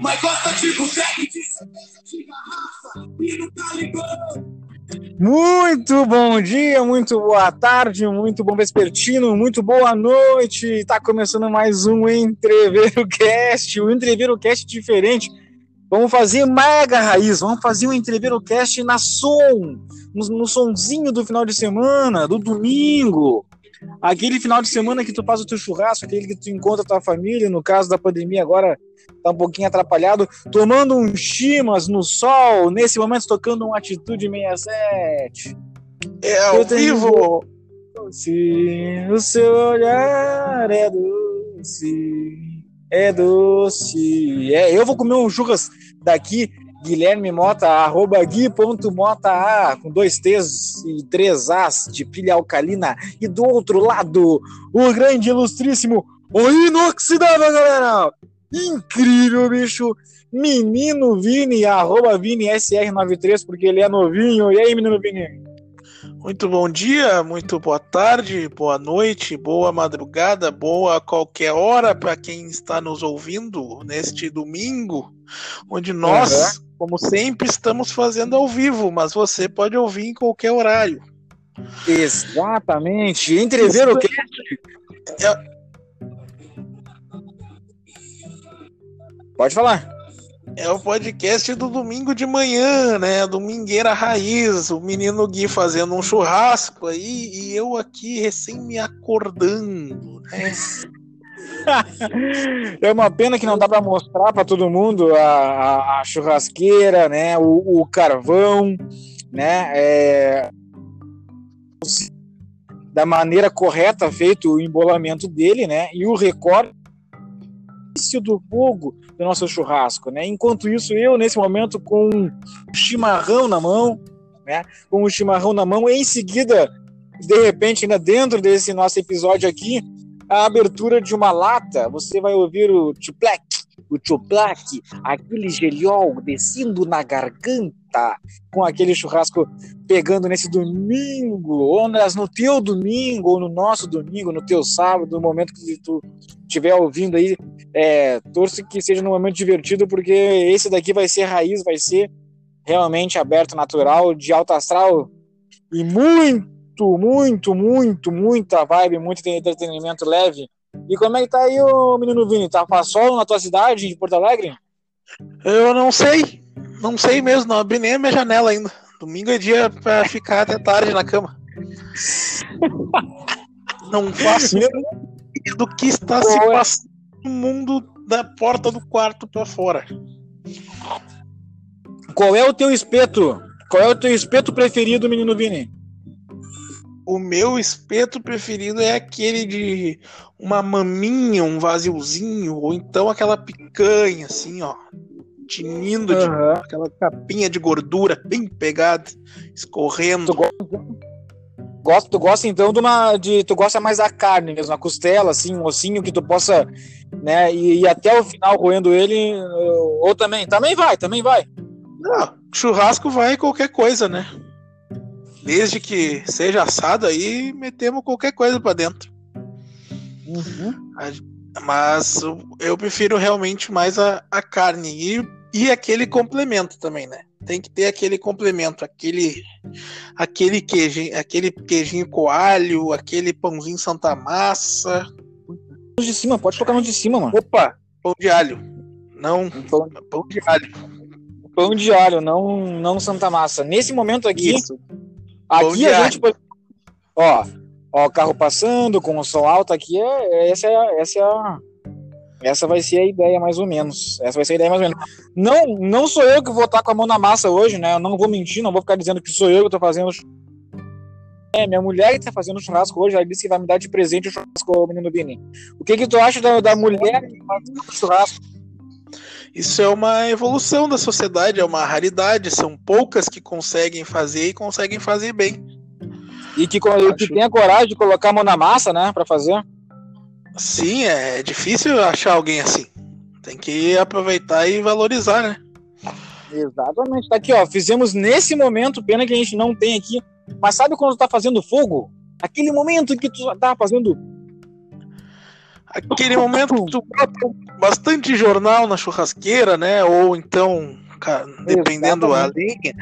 Mas gosta de de garrafa e nunca ligou. Muito bom dia, muito boa tarde, muito bom vespertino, muito boa noite. Está começando mais um Entreveiro Cast, o Entreveiro Cast diferente. Vamos fazer mega raiz, vamos fazer um Entreveiro Cast na som, no, no sonzinho do final de semana, do domingo. Aquele final de semana que tu faz o teu churrasco, aquele que tu encontra a tua família, no caso da pandemia agora tá um pouquinho atrapalhado, tomando um chimas no sol, nesse momento tocando um Atitude 67. É ao Eu vivo. Se o seu olhar é doce, é doce. É, eu vou comer um churras daqui, Guilherme Mota, arroba gui.mota, com dois T's e três As de pilha alcalina. E do outro lado, o grande ilustríssimo, o inoxidável, galera! Incrível, bicho! Menino Vini, arroba Vini SR93, porque ele é novinho. E aí, menino Vini? Muito bom dia, muito boa tarde, boa noite, boa madrugada, boa qualquer hora para quem está nos ouvindo neste domingo, onde nós, como sempre, estamos fazendo ao vivo, mas você pode ouvir em qualquer horário. Exatamente. Entrever o quê? Pode falar. É o podcast do domingo de manhã, né? Domingueira raiz, o menino Gui fazendo um churrasco aí e eu aqui recém me acordando, né? É uma pena que não dá para mostrar para todo mundo a, a- a churrasqueira, né? O, o carvão, né? É, da maneira correta feito o embolamento dele, né? E o recorte do fogo do nosso churrasco, né? Enquanto isso, eu nesse momento com um chimarrão na mão, né? Com o chimarrão na mão, em seguida, de repente, ainda dentro desse nosso episódio aqui, a abertura de uma lata, você vai ouvir o tchuplec, o tchuplac, aquele geliol descendo na garganta, com aquele churrasco pegando nesse domingo, ou nas- no teu domingo, ou no nosso domingo, no teu sábado, no momento que tu estiver ouvindo aí, é, torço que seja num momento divertido, porque esse daqui vai ser raiz, vai ser realmente aberto, natural, de alto astral e muito, muito, muito, muita vibe, muito entretenimento leve. E como é que tá aí o menino Vini? Tá sol na tua cidade, de Porto Alegre? Eu não sei, não sei mesmo, não abri nem a minha janela ainda. Domingo é dia pra ficar até tarde na cama. Não faço ideia do que está se passando no mundo da porta do quarto pra fora. Qual é o teu espeto? Qual é o teu espeto preferido, menino Vini? O meu espeto preferido é aquele de uma maminha, um vaziozinho, ou então aquela picanha, assim, ó, tinindo de aquela capinha de gordura bem pegada, escorrendo. Tu gosta, tu gosta então de uma. De, tu gosta mais da carne mesmo, a costela, assim, um ossinho que tu possa, né, e ir até o final roendo ele, ou também. Também vai, também vai. Não, churrasco vai qualquer coisa, né? Desde que seja assado aí, metemos qualquer coisa pra dentro. Mas eu- prefiro realmente mais a, a carne e, e aquele complemento também, né? Tem que ter aquele complemento, aquele aquele queijinho, aquele queijinho coalho, aquele pãozinho Santa Massa. No de cima, pode colocar no de cima, mano. Opa, pão de alho. Não, Pão, pão de alho. pão de alho, não, não Santa Massa. Nesse momento aqui, Isso. Aqui a gente. Ó, ó, o carro passando com o som alto aqui, é, essa é, a- essa é a. Essa vai ser a ideia, mais ou menos. Essa vai ser a ideia, mais ou menos. Não, não sou eu que vou estar com a mão na massa hoje, né? Eu não vou mentir, não vou ficar dizendo que sou eu que tô fazendo. É, minha mulher que tá fazendo churrasco hoje, ela disse que vai me dar de presente o churrasco, menino Bini. O que que tu acha da, da mulher que faz o churrasco? Isso é uma evolução da sociedade, é uma raridade. São poucas que conseguem fazer e conseguem fazer bem. E que, e que Acho. tem a coragem de colocar a mão na massa, né? Pra fazer. Sim, é difícil achar alguém assim. Tem que aproveitar e valorizar, né? Exatamente. Tá aqui, ó. Fizemos nesse momento, pena que a gente não tem aqui. Mas sabe quando tu tá fazendo fogo? Aquele momento que tu tá fazendo Aquele momento que tu bota bastante jornal na churrasqueira, né? Ou então, ca- dependendo a lenha.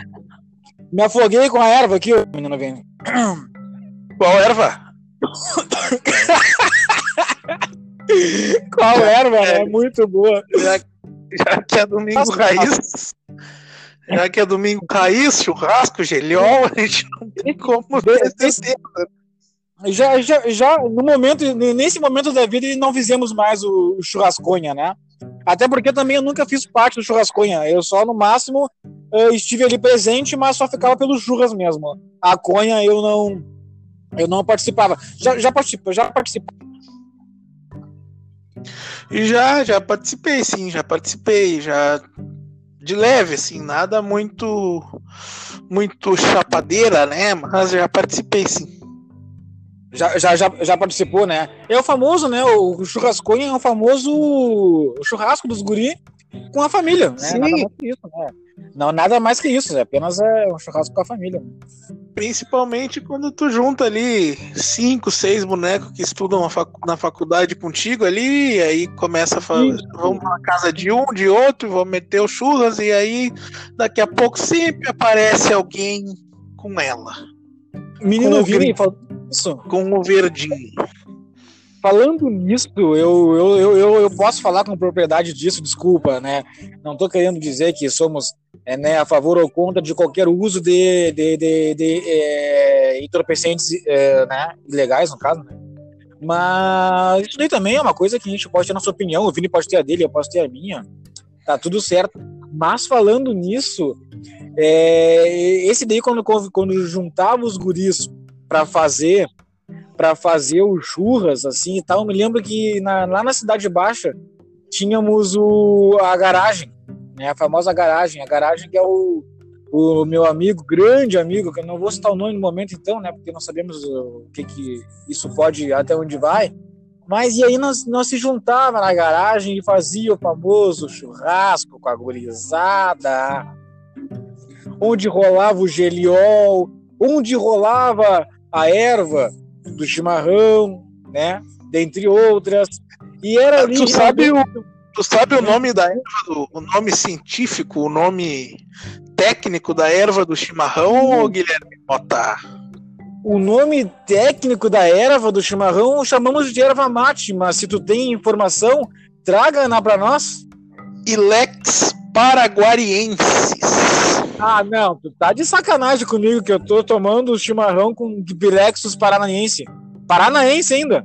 Me afoguei com a erva aqui, ô, menina Vini. Qual erva? Qual erva, né? Muito boa. Já, já que é domingo Nossa, raiz. Já que é domingo raiz, churrasco, geliol, a gente não tem como Esse- certeza. Já, já, já, no momento, nesse momento da vida, não fizemos mais o, o churrasconha, né? Até porque também eu nunca fiz parte do churrasconha. Eu só, no máximo, eh, estive ali presente, mas só ficava pelos churras mesmo. A conha eu não, eu não participava. Já, já participei, já participei. Já, já participei, sim, já participei, já de leve, assim, nada muito muito chapadeira, né? Mas já participei, sim. Já, já, já, já participou, né? É o famoso, né? O churrasconha é o famoso churrasco dos guri com a família, né? Sim. Nada mais que isso, né? Não, nada mais que isso, é apenas é um churrasco com a família. Principalmente quando tu junta ali cinco, seis bonecos que estudam na facu- na faculdade contigo ali, e aí começa a falar, vamos na casa de um, de outro, vamos meter o churras, e aí daqui a pouco sempre aparece alguém com ela, Menino Vini, grito. Isso, com o verdinho. falando nisso, eu, eu, eu, eu, posso falar com propriedade disso, desculpa, né? Não tô querendo dizer que somos é, né, a favor ou contra de qualquer uso de, de, de, de, é, entorpecentes é, né, ilegais, no caso, né? Mas isso daí também é uma coisa que a gente pode ter a nossa opinião, o Vini pode ter a dele, eu posso ter a minha, tá tudo certo. Mas falando nisso, é, esse daí quando, quando juntava os guris para fazer para fazer o churras assim e tal, eu me lembro que na- lá na cidade baixa tínhamos o a garagem, né, a famosa garagem, a garagem que é o o meu amigo, grande amigo, que eu não vou citar o nome no momento então, né, porque não sabemos o que que isso pode, até onde vai, mas e aí nós, nós se juntava na garagem e fazia o famoso churrasco com a gurizada, onde rolava o geliol, onde rolava a erva do chimarrão, né, dentre outras, e era ali... Tu sabe o, tu sabe o nome da erva, o nome científico, o nome técnico da erva do chimarrão, ô Guilherme Mota? O nome técnico da erva do chimarrão chamamos de erva mate, mas se tu tem informação, traga na para nós. Ilex paraguariensis. Ah, não, tu tá de sacanagem comigo que eu tô tomando chimarrão com Pirexus paranaense. Paranaense ainda.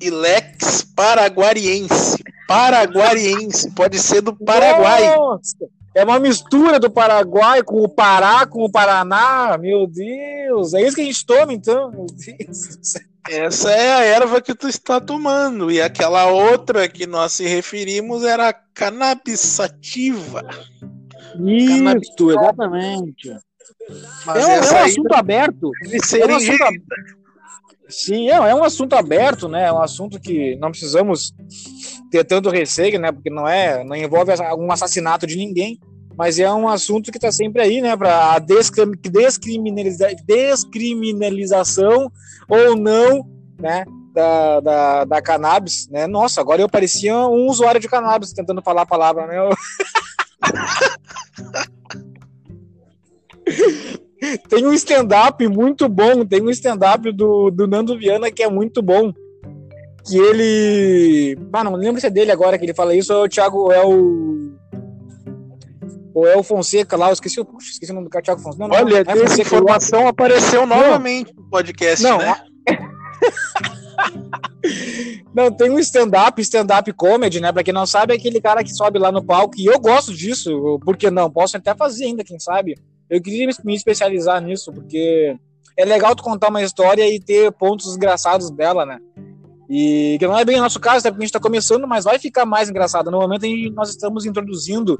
Ilex paraguariense. Paraguariense, pode ser do Paraguai. Nossa, é uma mistura do Paraguai com o Pará, com o Paraná. Meu Deus, é isso que a gente toma então? Meu Deus. Essa é a erva que tu está tomando. E aquela outra que nós se referimos era a cannabis sativa. Isso, exatamente. Mas É um, é um assunto aberto. É um assunto ingerida. Sim, é, é um assunto aberto, né? É um assunto que não precisamos ter tanto receio, né? Porque não é, não envolve um assassinato de ninguém, mas é um assunto que está sempre aí, né? Para a descrim- descriminaliza- descriminalização ou não, né? Da, da, da cannabis, né? Nossa, agora eu parecia um usuário de cannabis tentando falar a palavra, né? Tem um stand-up muito bom, tem um stand-up do, do Nando Viana que é muito bom. Que ele. Ah, não lembro se é dele agora que ele fala isso, ou é o Thiago, é o. Ou é o Fonseca lá, eu esqueci, o- puxa, esqueci o nome do cara, Thiago Fonseca. Não, não, Olha, não é essa informação apareceu novamente no podcast, Não, né? Não, tem um stand-up, stand-up comedy, né? Pra quem não sabe, é aquele cara que sobe lá no palco, e eu gosto disso, porque não? Posso até fazer ainda, quem sabe. Eu queria me- especializar nisso, porque é legal tu contar uma história e ter pontos engraçados dela, né? E que não é bem o nosso caso, até porque a gente tá começando, mas vai ficar mais engraçado. No momento que nós estamos introduzindo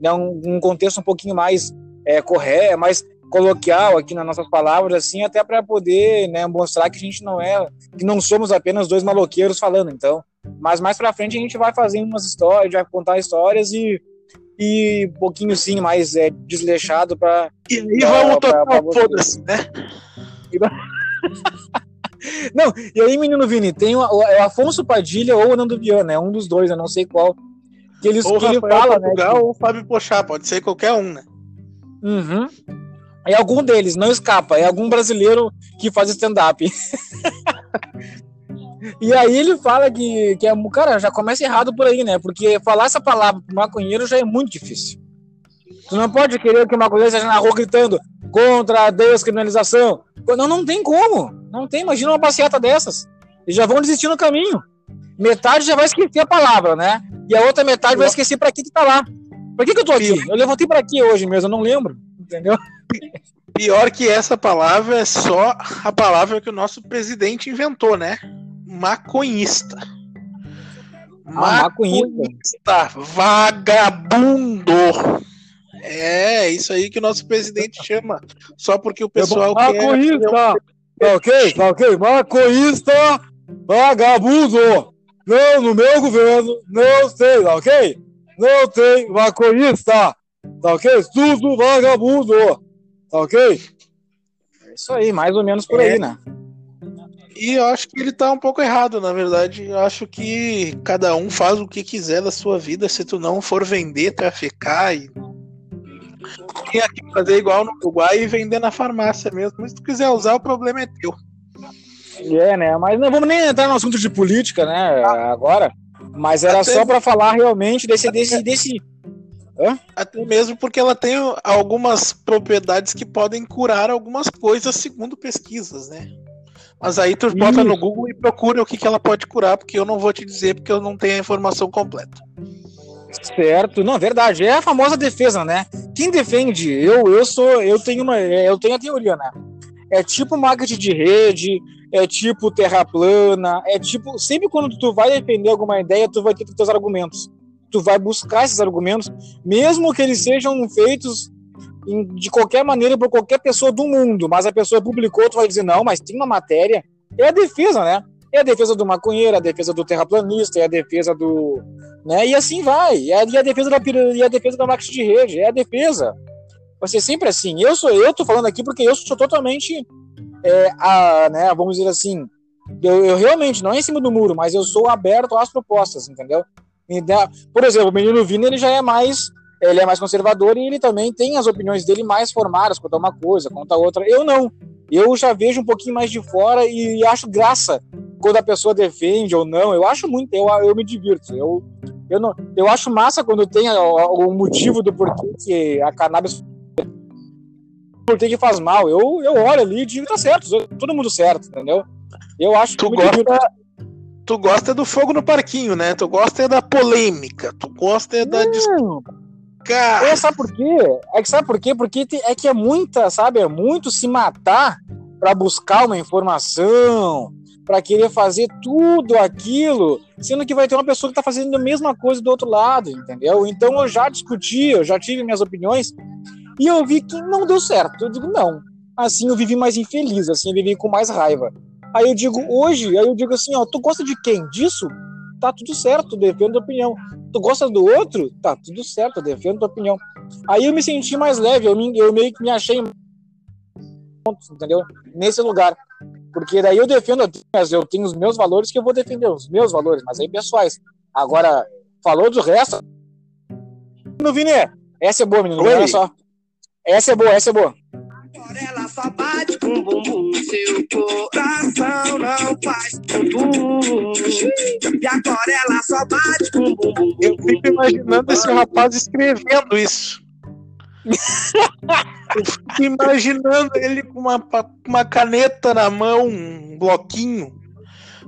né, um, um contexto um pouquinho mais é, correto, mais coloquial aqui nas nossas palavras, assim, até para poder né, mostrar que a gente não é que não somos apenas dois maloqueiros falando, então. Mas mais pra frente a gente vai fazer umas histórias, vai contar histórias e, e um pouquinho sim mais é, desleixado pra. E, e vamos tocar foda-se, né? Não, e aí, menino Vini, tem o, o- Afonso Padilha ou o Nando Viana, é um dos dois, eu não sei qual. Que, eles, Ou que ele fala, né? Portugal que- ou Fábio Pochá, pode ser qualquer um, né? Uhum. É algum deles, não escapa. É algum brasileiro que faz stand-up. e aí ele fala que, que é. Cara, já começa errado por aí, né? Porque falar essa palavra pro maconheiro já é muito difícil. Tu não pode querer que o maconheiro esteja na rua gritando contra a descriminalização. Não, não tem como. Não tem. Imagina uma passeata dessas. Eles já vão desistir no caminho. Metade já vai esquecer a palavra, né? E a outra metade vai esquecer pra que tu tá lá. Por que, que eu tô aqui? Eu levantei pra aqui hoje mesmo, eu não lembro. Entendeu? Pior que essa palavra é só a palavra que o nosso presidente inventou, né? Maconhista. Ah, maconhista. Vagabundo. É, isso aí que o nosso presidente chama. Só porque o pessoal quer. Maconhista! Tá ok? Tá ok? Maconhista! Vagabundo! Não, no meu governo, não tem, tá ok? Não tem maconhista! Tá ok? Tudo vagabundo! Tá ok? É isso aí, mais ou menos por É. aí, né? E eu acho que ele tá um pouco errado, na verdade. Eu acho que cada um faz o que quiser da sua vida se tu não for vender, traficar e. Tem aqui fazer igual no Uruguai e vender na farmácia mesmo. Mas se tu quiser usar, o problema é teu. É, né? Mas não vamos nem entrar no assunto de política, né? Agora. Mas era Até- só pra falar realmente desse, desse, desse. Até mesmo porque ela tem algumas propriedades que podem curar algumas coisas, segundo pesquisas, né? Mas aí tu bota no Isso. Google e procura o que, que ela pode curar, porque eu não vou te dizer, porque eu não tenho a informação completa. Certo, não, verdade. É a famosa defesa, né? Quem defende, eu, eu sou, eu tenho uma, eu tenho a teoria, né? É tipo marketing de rede, é tipo terra plana, é tipo, sempre quando tu vai defender alguma ideia, tu vai ter teus argumentos. Tu vai buscar esses argumentos, mesmo que eles sejam feitos de qualquer maneira por qualquer pessoa do mundo, mas a pessoa publicou, tu vai dizer, não, mas tem uma matéria. É a defesa, né? É a defesa do maconheiro, é a defesa do terraplanista, é a defesa do, né? E assim vai. E a, defesa da e a defesa da marketing de rede, é a defesa. Ser sempre assim. Eu sou eu tô falando aqui porque eu sou totalmente é, a, né, vamos dizer assim, eu, eu realmente não é em cima do muro, mas eu sou aberto às propostas, entendeu? Por exemplo, o menino Vini, ele já é mais ele é mais conservador e ele também tem as opiniões dele mais formadas quanto a uma coisa, quanto a outra. Eu não. Eu já vejo um pouquinho mais de fora e acho graça quando a pessoa defende ou não. Eu acho muito, eu, eu me divirto. Eu, eu, não, eu acho massa quando tem o, motivo do porquê que a cannabis por que faz mal. Eu, eu olho ali e digo, tá certo, todo mundo certo, entendeu? Eu acho Tu que divirto. gosta, tu gosta do fogo no parquinho, né? Tu gosta é da polêmica, tu gosta é da Não, discussão. É, sabe por quê? É que sabe por quê? Porque te- é que é muita, sabe? É muito se matar para buscar uma informação, para querer fazer tudo aquilo, sendo que vai ter uma pessoa que tá fazendo a mesma coisa do outro lado, entendeu? Então eu já discuti, eu já tive minhas opiniões e eu vi que não deu certo. Eu digo, não. Assim eu vivi mais infeliz, assim eu vivi com mais raiva. Aí eu digo, hoje, aí eu digo assim, ó, tu gosta de quem? Disso? Tá tudo certo, defendo a opinião tu gosta do outro, tá tudo certo, defendo tua opinião. Aí eu me senti mais leve, eu, me, eu meio que me achei entendeu? Nesse lugar. Porque daí eu defendo, mas eu tenho os meus valores que eu vou defender, os meus valores, mas aí pessoais. Agora, falou do resto. No Vini, essa é boa, menino, Oi. olha só. Essa é boa, essa é boa. Só bate com bumbum. Seu coração não faz bumbum. E agora ela só bate com bumbum. Eu fico imaginando esse rapaz escrevendo isso. Eu fico imaginando ele com uma, uma caneta na mão, um bloquinho.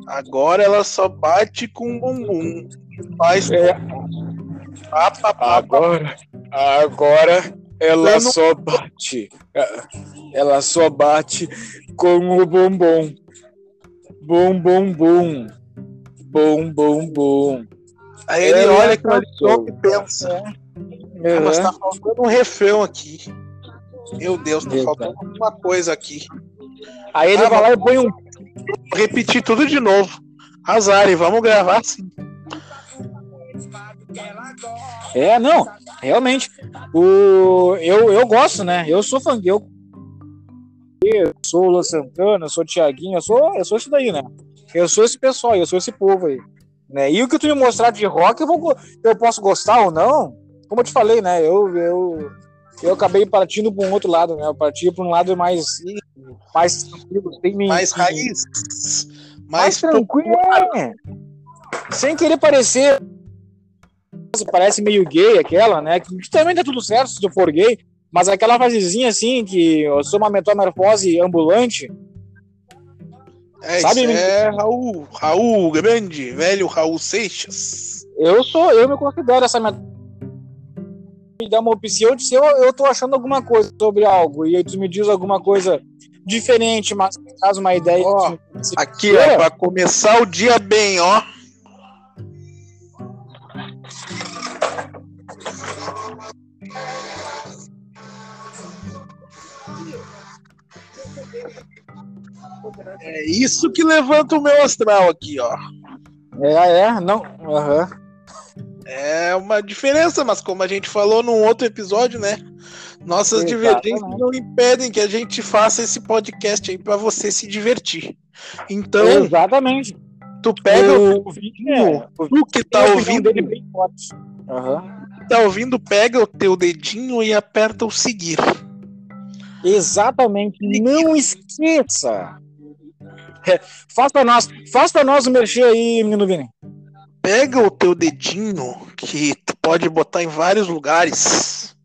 Agora ela só bate com o bumbum. Faz É. pá, pá, pá, Agora, agora ela não- só bate. Ela só bate com o bombom. Bom, bom, bom. Bom, bom, bom. Aí ele Ela olha ali passou. e pensa. Ah, mas tá faltando um refrão aqui. Meu Deus, tá faltando alguma coisa aqui. Aí ele Ah, vai lá e põe um. Repetir tudo de novo. Azar, e vamos gravar sim. É, não, realmente. O... Eu, eu gosto, né? Eu sou fã. Eu eu sou o Luan Santana, eu sou o Thiaguinho, eu sou, eu sou isso daí, né? Eu sou esse pessoal, eu sou esse povo aí. Né? E o que tu me mostrar de rock, eu, vou, eu posso gostar ou não. Como eu te falei, né? Eu, eu, eu acabei partindo para um outro lado, né? Eu parti para um lado mais, mais tranquilo, sem mais raiz. Mais, mais tranquilo, é. Sem querer parecer. Parece meio gay aquela, né? Que também tá tudo certo se tu for gay. Mas aquela frasezinha assim, que eu sou uma metamorfose ambulante. É, sabe, é Raul, Raul grande, velho Raul Seixas. Eu sou, eu me considero essa me dá uma opção de se eu, eu tô achando alguma coisa sobre algo e aí tu me diz alguma coisa diferente, mas caso uma ideia. Ó, aqui, ó, pra começar o dia bem, ó. É isso que levanta o meu astral aqui, ó. É, é, não. Uhum. É uma diferença, mas como a gente falou num outro episódio, né? Nossas Exatamente. divergências não impedem que a gente faça esse podcast aí para você se divertir. Então. Exatamente. Tu pega o, o vídeo, é, tu que tá ouvindo. Dele bem forte. Uhum. Tá ouvindo, pega o teu dedinho e aperta o seguir. Exatamente. Não esqueça. É, para nós, para nós o mexer aí, menino Vini. Pega o teu dedinho, que tu pode botar em vários lugares,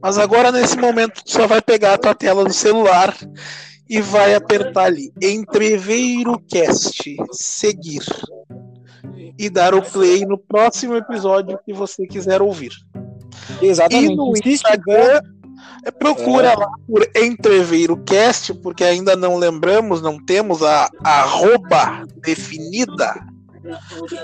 mas agora nesse momento tu só vai pegar a tua tela do celular e vai apertar ali, Entreveiro Cast, seguir, e dar o play no próximo episódio que você quiser ouvir. Exatamente. E no Instagram, procura é. lá por Entreveiro Cast, porque ainda não lembramos, não temos a arroba definida.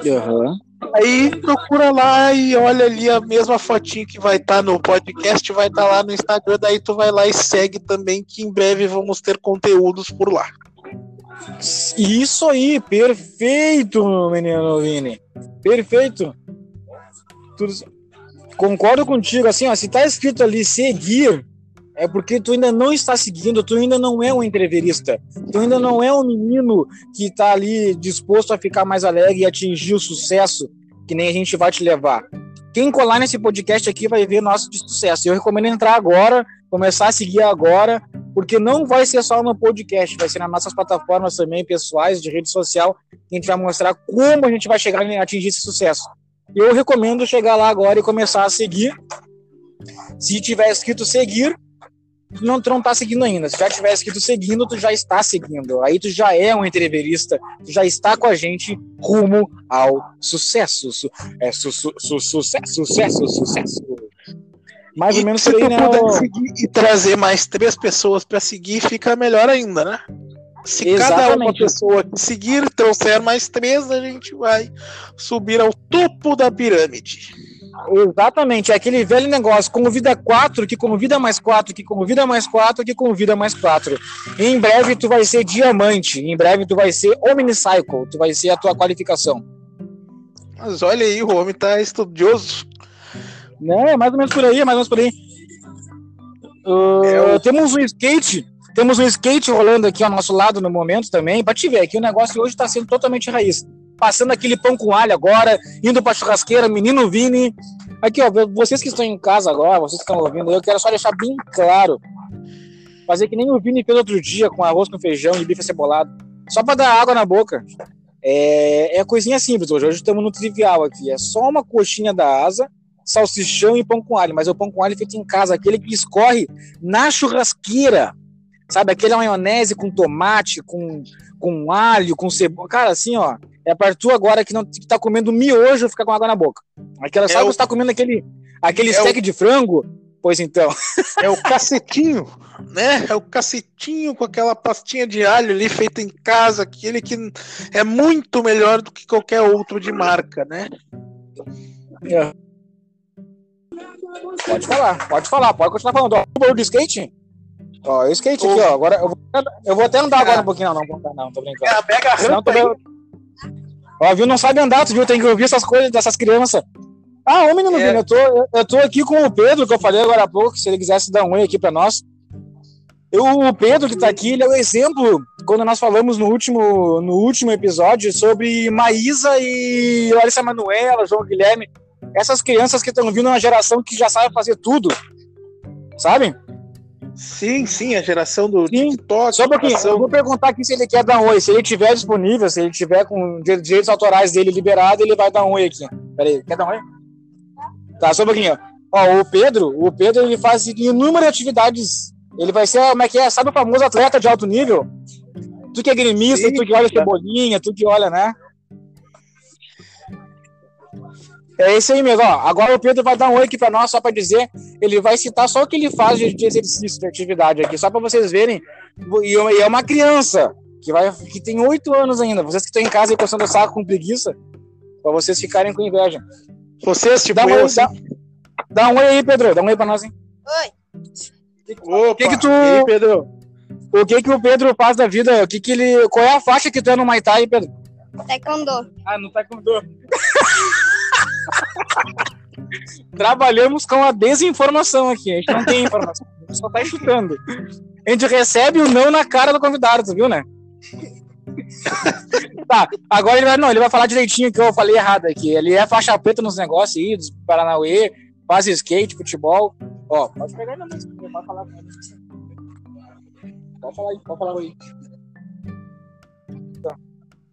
Uhum. Aí procura lá e olha ali a mesma fotinho que vai estar tá no podcast, vai estar tá lá no Instagram, daí tu vai lá e segue também, que em breve vamos ter conteúdos por lá. Isso aí, perfeito, menino Vini. Perfeito. Tudo... Concordo contigo, assim, ó, se tá escrito ali seguir, é porque tu ainda não está seguindo, tu ainda não é um entreverista, tu ainda não é um menino que está ali disposto a ficar mais alegre e atingir o sucesso que nem a gente vai te levar. Quem colar nesse podcast aqui vai ver nosso de sucesso. Eu recomendo entrar agora, começar a seguir agora, porque não vai ser só no podcast, vai ser nas nossas plataformas também pessoais de rede social, que a gente vai mostrar como a gente vai chegar e atingir esse sucesso. Eu recomendo chegar lá agora e começar a seguir. Se tiver escrito seguir, tu não, tu não tá seguindo ainda. Se já tiver escrito seguindo, tu já está seguindo. Aí tu já é um entreverista, tu já está com a gente rumo ao sucesso. Su, é, su, su, su, sucesso, sucesso, sucesso. Mais e ou menos se por aí, né? O... seguir e trazer mais três pessoas para seguir, fica melhor ainda, né? Se Exatamente. cada uma pessoa que seguir trouxer mais três, a gente vai subir ao topo da pirâmide. Exatamente, é aquele velho negócio, convida quatro, que convida mais quatro, que convida mais quatro, que convida mais quatro. E em breve tu vai ser diamante, em breve tu vai ser Omnicycle, tu vai ser a tua qualificação. Mas olha aí, o homem tá estudioso. Não, é mais ou menos por aí, mais ou menos por aí. Uh, é o... Temos um skate, temos um skate rolando aqui ao nosso lado no momento também, para te ver que o negócio hoje está sendo totalmente raiz passando aquele pão com alho agora, indo pra churrasqueira, menino Vini. Aqui, ó, vocês que estão em casa agora, vocês que estão ouvindo, eu quero só deixar bem claro. Fazer que nem o Vini fez outro dia com arroz com feijão e bife cebolado. Só pra dar água na boca. É, é coisinha simples hoje. Hoje estamos no trivial aqui. É só uma coxinha da asa, salsichão e pão com alho. Mas o pão com alho feito em casa, aquele que escorre na churrasqueira. Sabe, aquele maionese com tomate, com, com alho, com cebola. Cara, assim, ó. É para tu agora que não que tá comendo miojo ficar com água na boca. Aquela, é sabe o... você tá comendo aquele, aquele é steak o... de frango? Pois então. É o cacetinho, né? É o cacetinho com aquela pastinha de alho ali feita em casa, aquele que é muito melhor do que qualquer outro de marca, né? É. Pode falar, pode falar, pode continuar falando. Ó, o do skate? Ó, o skate aqui, ó. Agora eu vou, eu vou até andar agora um pouquinho, não, não, não, tô brincando. É, pega a rampa Senão, tô, Ó, viu? Não sabe andar, tu viu? Tem que ouvir essas coisas dessas crianças. Ah, ô menino, é. eu, tô, eu, eu tô aqui com o Pedro, que eu falei agora há pouco, se ele quisesse dar um oi aqui pra nós. o Pedro que tá aqui, ele é o exemplo quando nós falamos no último, no último episódio sobre Maísa e Larissa Manuela, João Guilherme, essas crianças que estão vindo uma geração que já sabe fazer tudo, sabe? Sim, sim, a geração do Sim. TikTok. Só um pouquinho, geração- eu vou perguntar aqui se ele quer dar um oi. Se ele tiver disponível, se ele tiver com di- direitos autorais dele liberado, ele vai dar um oi aqui. Peraí, quer dar um oi? Tá, só um pouquinho. ó. Ó, o Pedro, o Pedro ele faz inúmeras atividades. Ele vai ser, como é que é? Sabe o famoso atleta de alto nível? Tu que é gremista, Sim, tu que olha cebolinha, tu que olha, né? É isso aí mesmo, ó. Agora o Pedro vai dar um oi aqui pra nós, só pra dizer. Ele vai citar só o que ele faz de, de exercício, de atividade aqui, só pra vocês verem. E é- uma criança que, vai, que tem oito anos ainda. Vocês que estão em casa e coçando o saco com preguiça, pra vocês ficarem com inveja. Vocês, tipo, Dá um, eu, oi, assim, dá, dá um oi aí, Pedro. Dá um oi pra nós, hein? Opa, que que tu- aí, Pedro? O que que o Pedro faz da vida? O que que ele... Qual é a faixa que tu é no Muay Thai, Pedro? Taekwondo. Ah, não com dor. Trabalhamos com a desinformação aqui. A gente não tem informação. A gente só tá chutando. A gente recebe o não na cara do convidado, tu viu, né? tá, agora ele vai, não, ele vai falar direitinho que eu falei errado aqui. Ele é faixa preta nos negócios aí, dos Paranauê, faz skate, futebol. Ó, pode pegar na pode falar. Pode falar aí, pode falar aí.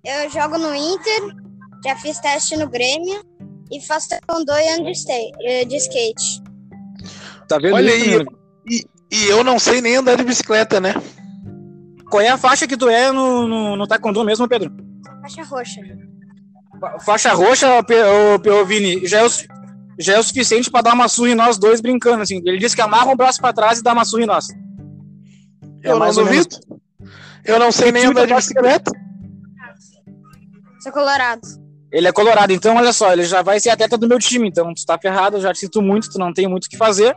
Eu jogo no Inter, já fiz teste no Grêmio e faço taekwondo e ando de eh, de skate. Tá vendo Olha isso, aí, menino? E eu não sei nem andar de bicicleta, né? Qual é a faixa que tu é no, no, no taekwondo mesmo, Pedro? Faixa roxa. Fa- Faixa roxa, ô, Vini, já é, o, já é o suficiente pra dar uma surra em nós dois brincando, assim. Ele disse que amarra um braço pra trás e dá uma surra em nós. É eu não duvido. Eu não sei nem time andar de bicicleta. Sou colorado. Ele é colorado, então olha só, ele já vai ser atleta do meu time, então tu tá ferrado, eu já te sinto muito, tu não tem muito o que fazer,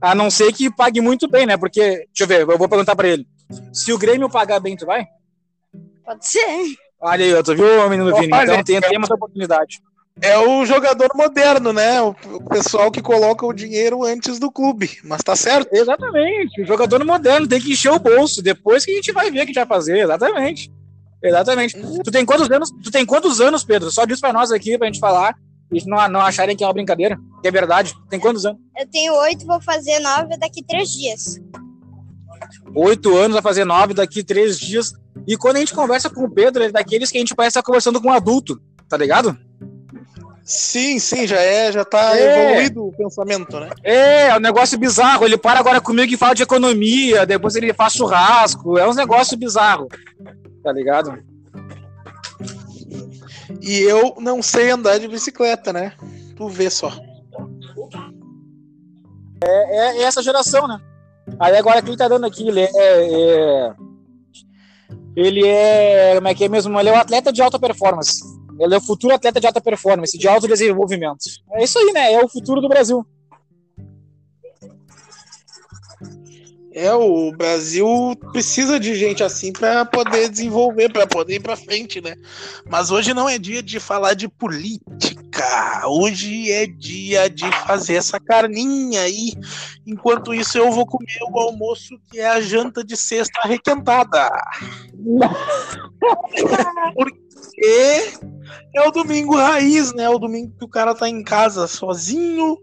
a não ser que pague muito bem, né? Porque, deixa eu ver, eu vou perguntar pra ele. Se o Grêmio pagar bem, tu vai? Pode ser. Olha aí, tu viu, menino Vini? Então tem, tem essa oportunidade. É o jogador moderno, né? O o pessoal que coloca o dinheiro antes do clube. Mas tá certo. Exatamente, o jogador moderno tem que encher o bolso, depois que a gente vai ver o que a gente vai fazer, exatamente. Exatamente. Tu tem quantos anos? Tu tem quantos anos, Pedro? Só diz pra nós aqui pra gente falar e não, não acharem que é uma brincadeira, que é verdade. Tem quantos anos? Eu tenho oito, vou fazer nove daqui três dias. Oito anos, vai fazer nove daqui três dias. E quando a gente conversa com o Pedro, ele é daqueles que a gente parece estar conversando com um adulto, tá ligado? Sim, sim, já é, já tá É. evoluído o pensamento, né? É, é um negócio bizarro. Ele para agora comigo e fala de economia, depois ele faz churrasco. É um negócio bizarro, tá ligado? E eu não sei andar de bicicleta, né? Tu vê só. é, é essa geração, né? Aí agora quem tá dando aqui, ele é, é- Ele é. Como é que é mesmo? Ele é um atleta de alta performance. Ele é o futuro atleta de alta performance, de alto desenvolvimento. É isso aí, né? É o futuro do Brasil. É, o Brasil precisa de gente assim pra poder desenvolver, pra poder ir pra frente, né? Mas hoje não é dia de falar de política. Hoje é dia de fazer essa carninha aí. Enquanto isso, eu vou comer o almoço, que é a janta de sexta arrequentada. Porque é o domingo raiz, né? É o domingo que o cara tá em casa sozinho.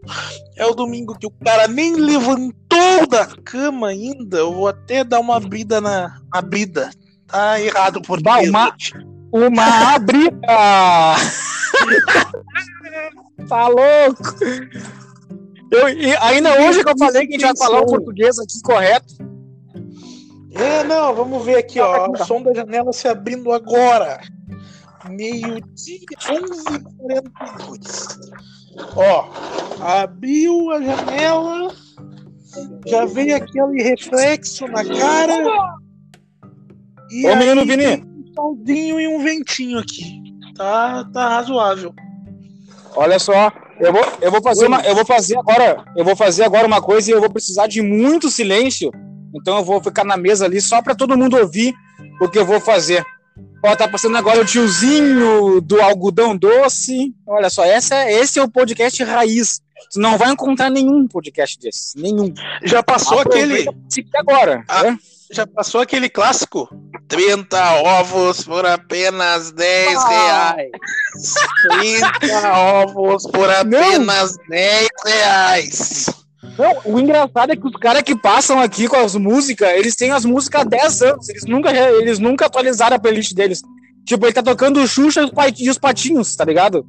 É o domingo que o cara nem levantou da cama ainda. Eu vou até dar uma brida na, na brida. Tá errado por Bah, uma- Uma abrida! tá louco! Eu, e ainda hoje que eu falei que a gente vai falar o português aqui correto. É, não, vamos ver aqui, ó. O som da janela se abrindo agora. Meio-dia, 11h42. Ó, abriu a janela. Já veio aquele reflexo na cara. E Ô, menino Vini. um solzinho e um ventinho aqui. Tá, tá razoável. Olha só, eu vou, eu vou fazer uma, eu vou fazer agora, eu vou fazer agora uma coisa e eu vou precisar de muito silêncio. Então eu vou ficar na mesa ali só para todo mundo ouvir o que eu vou fazer. Ó, tá passando agora o tiozinho do algodão doce. Olha só, essa, esse é o podcast raiz. Tu não vai encontrar nenhum podcast desse. Nenhum. Já passou aquele. Aproveita seguir agora. Ah. né? Já passou aquele clássico? 30 ovos por apenas 10 Ah. reais. 30 ovos por apenas 10 reais. Não, o engraçado é que os caras que passam aqui com as músicas, eles têm as músicas há 10 anos. Eles nunca, eles nunca atualizaram a playlist deles. Tipo, ele tá tocando o Xuxa e os pat- os Patinhos, tá ligado?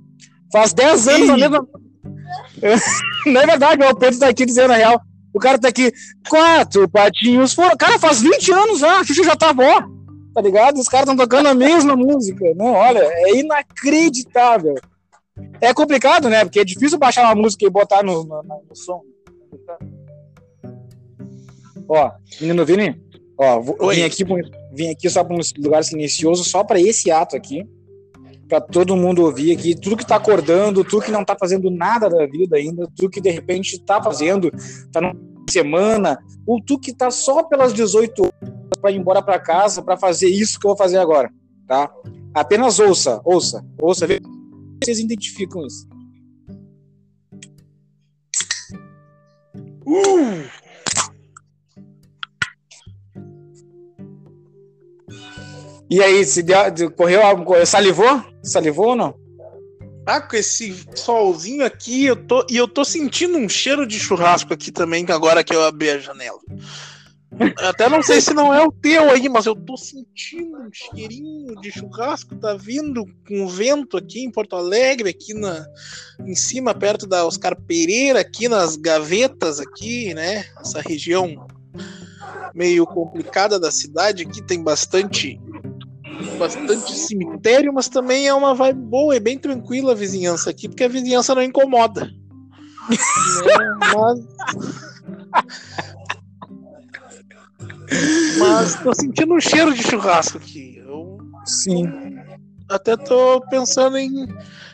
Faz 10 anos a mesma. Não é verdade, ó, o Pedro tá aqui dizendo a real. O cara tá aqui, quatro patinhos foram. Cara, faz 20 anos já, a Xuxa já tá vó, tá ligado? Os caras estão tocando a mesma música. Não, olha, é inacreditável. É complicado, né? Porque é difícil baixar uma música e botar no, no, no som. Ó, menino Vini, ó, Oi. vim aqui, vim aqui só para um lugar silencioso, só para esse ato aqui, para todo mundo ouvir aqui, tudo que tá acordando, tu que não tá fazendo nada da vida ainda, tu que de repente tá fazendo, tá numa semana, ou tu que tá só pelas 18 horas para ir embora para casa para fazer isso que eu vou fazer agora, tá? Apenas ouça, ouça, ouça, vê se vocês identificam isso. E aí, se deu, de- correu coisa? Salivou? Salivou ou não? Ah, com esse solzinho aqui, eu tô, e eu tô sentindo um cheiro de churrasco aqui também, agora que eu abri a janela. Até não sei se não é o teu aí, mas eu tô sentindo um cheirinho de churrasco, tá vindo com vento aqui em Porto Alegre, aqui na, em cima, perto da Oscar Pereira, aqui nas gavetas aqui, né? Essa região meio complicada da cidade aqui, tem bastante bastante cemitério, mas também é uma vibe boa, é bem tranquila a vizinhança aqui, porque a vizinhança não incomoda. Né? mas... mas tô sentindo um cheiro de churrasco aqui. Eu Sim. até tô pensando em,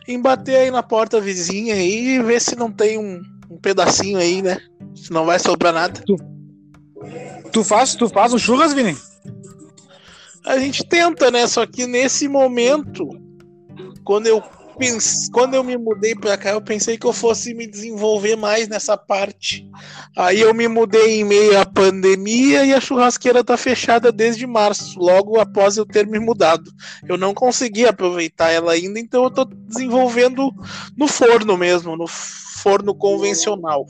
em bater aí na porta vizinha aí e ver se não tem um, um pedacinho aí, né? Se não vai sobrar nada. Tu faz, tu faz um churras, Vini? A gente tenta, né? Só que nesse momento, quando eu pense, quando eu me mudei pra cá, eu pensei que eu fosse me desenvolver mais nessa parte. Aí eu me mudei em meio à pandemia e a churrasqueira tá fechada desde março, logo após eu ter me mudado. Eu não consegui aproveitar ela ainda, então eu tô desenvolvendo no forno mesmo, no forno convencional.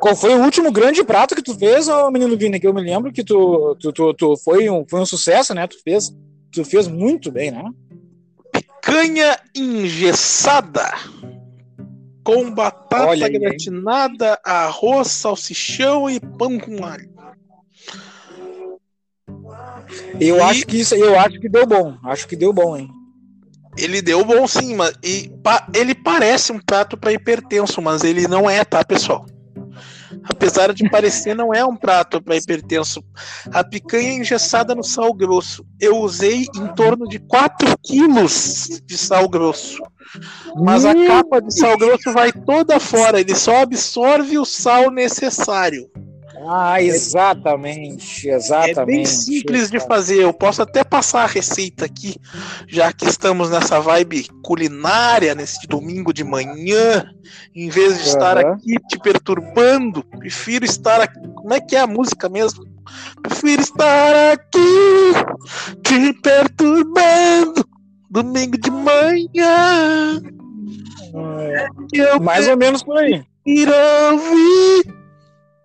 Qual foi o último grande prato que tu fez, ô menino Vini? Que eu me lembro que tu, tu, tu, tu foi, um, foi um sucesso, né? Tu fez, tu fez muito bem, né? Canha engessada. Com batata Olha aí, hein? gratinada, arroz, salsichão e pão com alho. Eu E- acho que isso, eu acho que deu bom. Acho que deu bom, hein? Ele deu bom sim, mas e, pa- ele parece um prato para hipertenso, mas ele não é, tá, pessoal? Apesar de parecer, não é um prato para hipertenso. A picanha engessada no sal grosso. Eu usei em torno de 4 quilos de sal grosso. Mas a Hum. capa de sal grosso vai toda fora, ele só absorve o sal necessário. Ah, exatamente, exatamente. É bem simples de fazer. Eu posso até passar a receita aqui, já que estamos nessa vibe culinária nesse domingo de manhã. Em vez de estar Aham. aqui te perturbando, prefiro estar aqui. Como é que é a música mesmo? Prefiro estar aqui te perturbando. Domingo de manhã. Eu Mais ou menos por aí. ir ouvir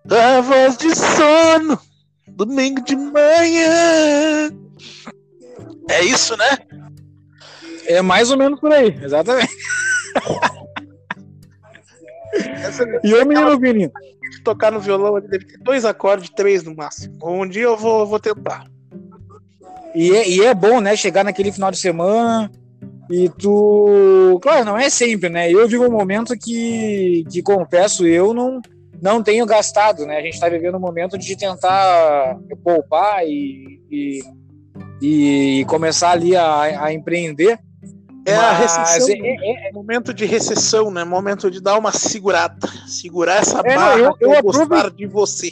a voz de sono domingo de manhã. É isso, né? É mais ou menos por aí, exatamente. E o menino Vini? tocar no violão ele deve ter dois acordes, três no máximo. Um dia eu vou, vou tentar. E é, e é bom, né? Chegar naquele final de semana e tu. Claro, não é sempre, né? Eu vivo um momento que, que confesso, eu não, não tenho gastado, né? A gente tá vivendo um momento de tentar poupar e, e, e começar ali a, a empreender. É a recessão. é- né? É momento de recessão, né? Momento de dar uma segurada. Segurar essa É, barra eu- eu, eu gostar de você.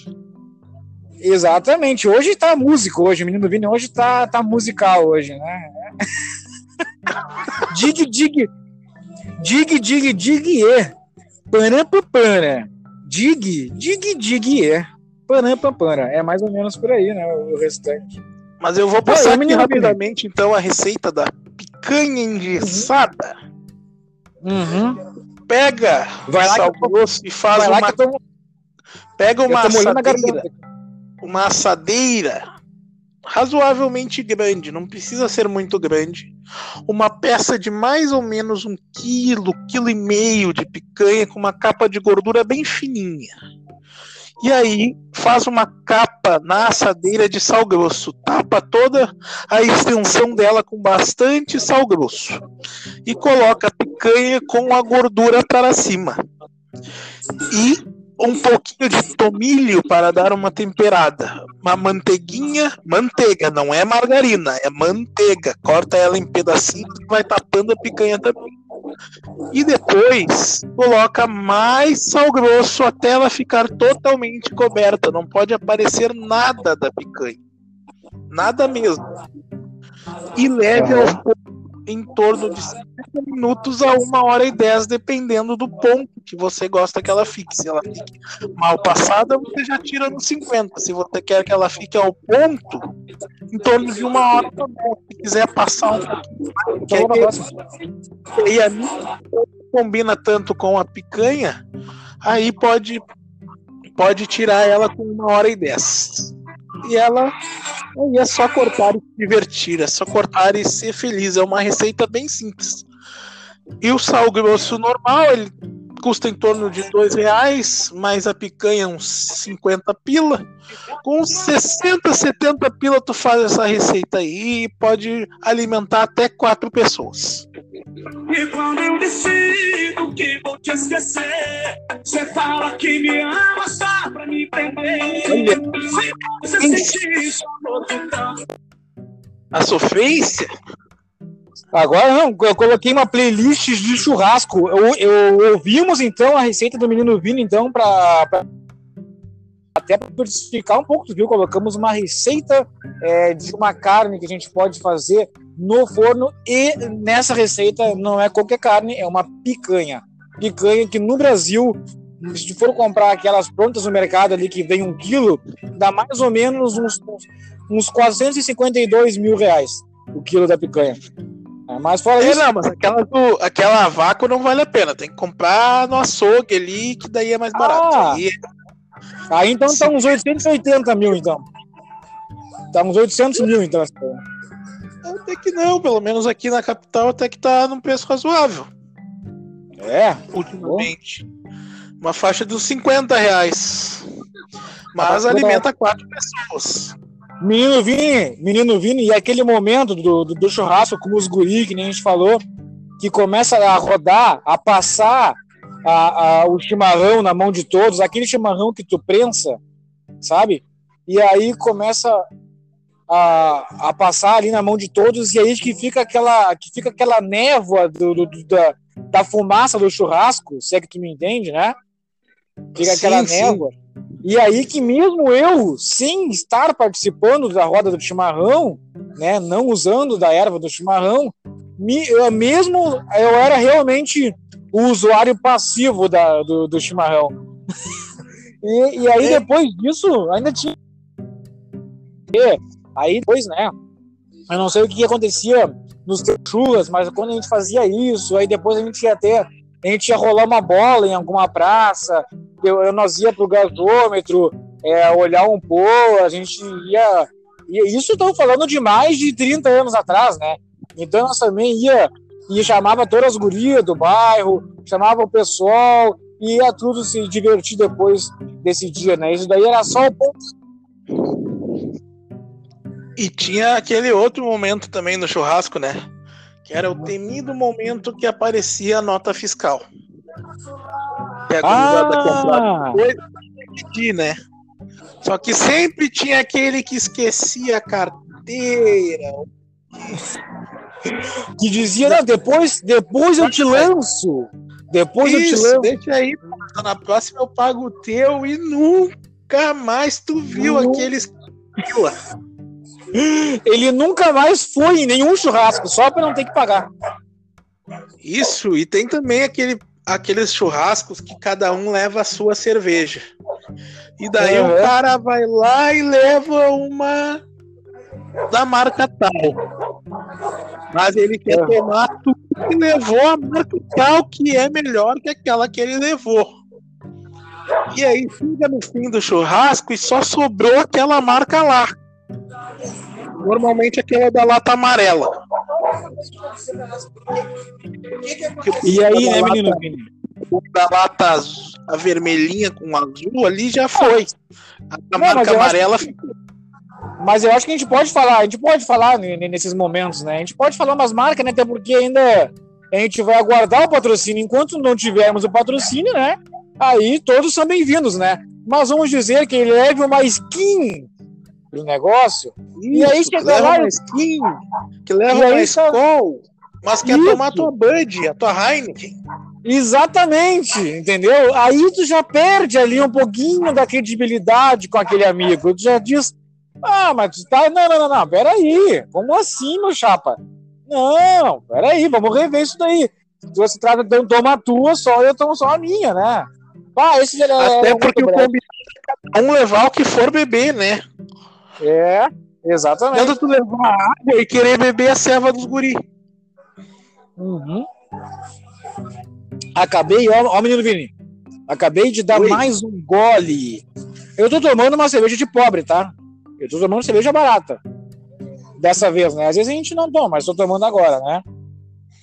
Exatamente. Hoje tá músico, hoje. Menino Vini hoje tá, tá musical hoje, né? dig, dig. Dig, dig, dig, e. Panampapana. Dig, dig, dig, é. Panampapana. É mais ou menos por aí, né? O restante. Mas eu vou passar eu aqui rapidamente, então, a receita da picanha engessada. Uhum. Pega Vai lá sal grosso e faz uma. tô, Pega uma assadeira. uma assadeira razoavelmente grande, não precisa ser muito grande. Uma peça de mais ou menos um quilo, quilo e meio de picanha com uma capa de gordura bem fininha. E aí faz uma capa na assadeira de sal grosso, tapa toda a extensão dela com bastante sal grosso e coloca a picanha com a gordura para cima. E um pouquinho de tomilho para dar uma temperada. Uma manteiguinha, manteiga, não é margarina, é manteiga. Corta ela em pedacinhos e vai tapando a picanha também. E depois coloca mais sal grosso até ela ficar totalmente coberta. Não pode aparecer nada da picanha. Nada mesmo. E leve ao em torno de 50 minutos a 1 hora e 10, dependendo do ponto que você gosta que ela fique. Se ela fique mal passada, você já tira no 50. Se você quer que ela fique ao ponto, em torno de uma hora tá bom. Se quiser passar um pouquinho mais, que Então, aí, e a mim não combina tanto com a picanha, aí pode, pode tirar ela com uma hora e dez. E ela aí é só cortar e se divertir, é só cortar e ser feliz. É uma receita bem simples. E o sal grosso normal, ele custa em torno de dois reais, mais a picanha uns 50 pila. Com uns 60, 70 pila tu faz essa receita aí e pode alimentar até quatro pessoas. E quando eu decido que vou te esquecer, você fala que me ama só pra me prender. Se você sentir isso, tentando. A sofrência Agora não, eu coloquei uma playlist de churrasco. Eu, eu ouvimos então a receita do menino Vini, então, para até para diversificar um pouco, viu? Colocamos uma receita é, de uma carne que a gente pode fazer no forno e nessa receita não é qualquer carne, é uma picanha. Picanha que no Brasil, se for comprar aquelas prontas no mercado ali que vem um quilo, dá mais ou menos uns, uns 452 mil reais o quilo da picanha. É, Mas fora É, isso, não, mas aquela, do, aquela vácuo não vale a pena. Tem que comprar no açougue ali, que daí é mais barato. Ah. Aí Aí então tá uns 880 mil, então. Tá uns 800 mil, então. até que não, pelo menos aqui na capital até que tá num preço razoável, É, ultimamente. Uma faixa dos 50 reais. Mas Tá alimenta quatro pessoas. Menino Vini, menino Vini, e aquele momento do, do, do churrasco com os guri, que nem a gente falou, que começa a rodar, a passar a, a- o chimarrão na mão de todos, aquele chimarrão que tu prensa, sabe? E aí começa a, a passar ali na mão de todos, e aí que fica aquela, que fica aquela névoa do, do- da, da fumaça do churrasco, se é que tu me entende, né? Fica Sim, aquela sim. névoa. E aí que mesmo eu, sem estar participando da roda do chimarrão, né, não usando da erva do chimarrão, me, eu mesmo eu era realmente o usuário passivo da, do, do chimarrão. e, e aí É. depois disso, ainda tinha. E Aí depois, né? Eu não sei o que acontecia nos churras, mas quando a gente fazia isso, aí depois a gente ia ter. A gente ia rolar uma bola em alguma praça, eu, eu- nós ia pro gasômetro, é, olhar um pô, a gente ia. E isso estou falando de mais de 30 anos atrás, né? Então nós também ia e chamava todas as gurias do bairro, chamava o pessoal, e ia tudo se divertir depois desse dia, né? Isso daí era só o ponto. E tinha aquele outro momento também no churrasco, né? Que era o temido momento que aparecia a nota fiscal. Que a gurizada comprava Ah, coisa pedir, né? Só que sempre tinha aquele que esquecia a carteira. que dizia, não, depois, depois eu te lanço. Depois eu te Isso, lanço. deixa aí, na próxima eu pago o teu e nunca mais tu viu Não. aqueles. Ele nunca mais foi em nenhum churrasco, só para não ter que pagar. Isso, e tem também aquele aqueles churrascos que cada um leva a sua cerveja. E daí Uhum. o cara vai lá e leva uma da marca tal. Mas ele quer Uhum. tomar tudo que levou a marca tal, que é melhor que aquela que ele levou. E aí fica no fim do churrasco e só sobrou aquela marca lá. Normalmente aquela da lata amarela. E aí, né, menino da lata azul, a vermelhinha com azul ali já foi. A da Não, marca amarela que- ficou. Mas eu acho que a gente pode falar, a gente pode falar ne- ne- nesses momentos, né? A gente pode falar umas marcas, né? Até porque ainda a gente vai aguardar o patrocínio. Enquanto não tivermos o patrocínio, né? Aí todos são bem-vindos, né? Mas vamos dizer que ele leve uma skin pro negócio. E aí Isso, que chega leva lá uma skin, que leva E aí uma só- mas quer Isso. tomar a tua Bud, a tua Heineken. Exatamente, entendeu? Aí tu já perde ali um pouquinho da credibilidade com aquele amigo. Tu já diz, ah, mas tu tá. Não, não, não, não, peraí. Como assim, meu chapa? Não, peraí, vamos rever isso daí. Se se trata de eu tomar a tua só, eu tomo só a minha, né? Ah, esse é, Até é porque o combinado é cada um levar o que for beber, né? É, exatamente. adianta tu levar água e querer beber a ceva dos guri. Uhum. Acabei, ó, ó, menino Vini. Acabei de dar Oi. mais um gole. Eu tô tomando uma cerveja de pobre, tá? Eu tô tomando cerveja barata. Dessa vez, né? Às vezes a gente não toma, mas tô tomando agora, né?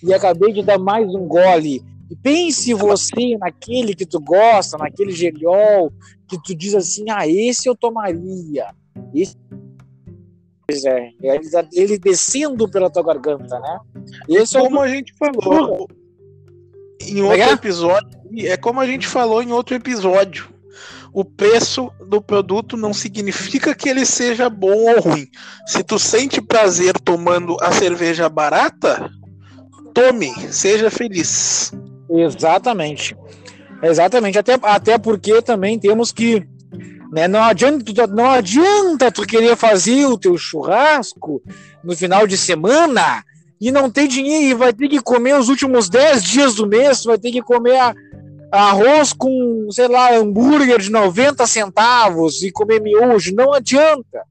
E acabei de dar mais um gole. E pense você naquele que tu gosta, naquele geliol, que tu diz assim, ah, esse eu tomaria. Pois é, ele, descendo pela tua garganta, né? Esse é o Como a gente falou em Como é outro é? episódio, é como a gente falou em outro episódio. O preço do produto não significa que ele seja bom ou ruim. Se tu sente prazer tomando a cerveja barata, tome, seja feliz. Exatamente. Exatamente. Até, até porque também temos que. Né, não, adianta, não adianta tu querer fazer o teu churrasco no final de semana e não ter dinheiro e vai ter que comer os últimos 10 dias do mês, vai ter que comer arroz com, sei lá, hambúrguer de 90 centavos e comer miojo. Não adianta.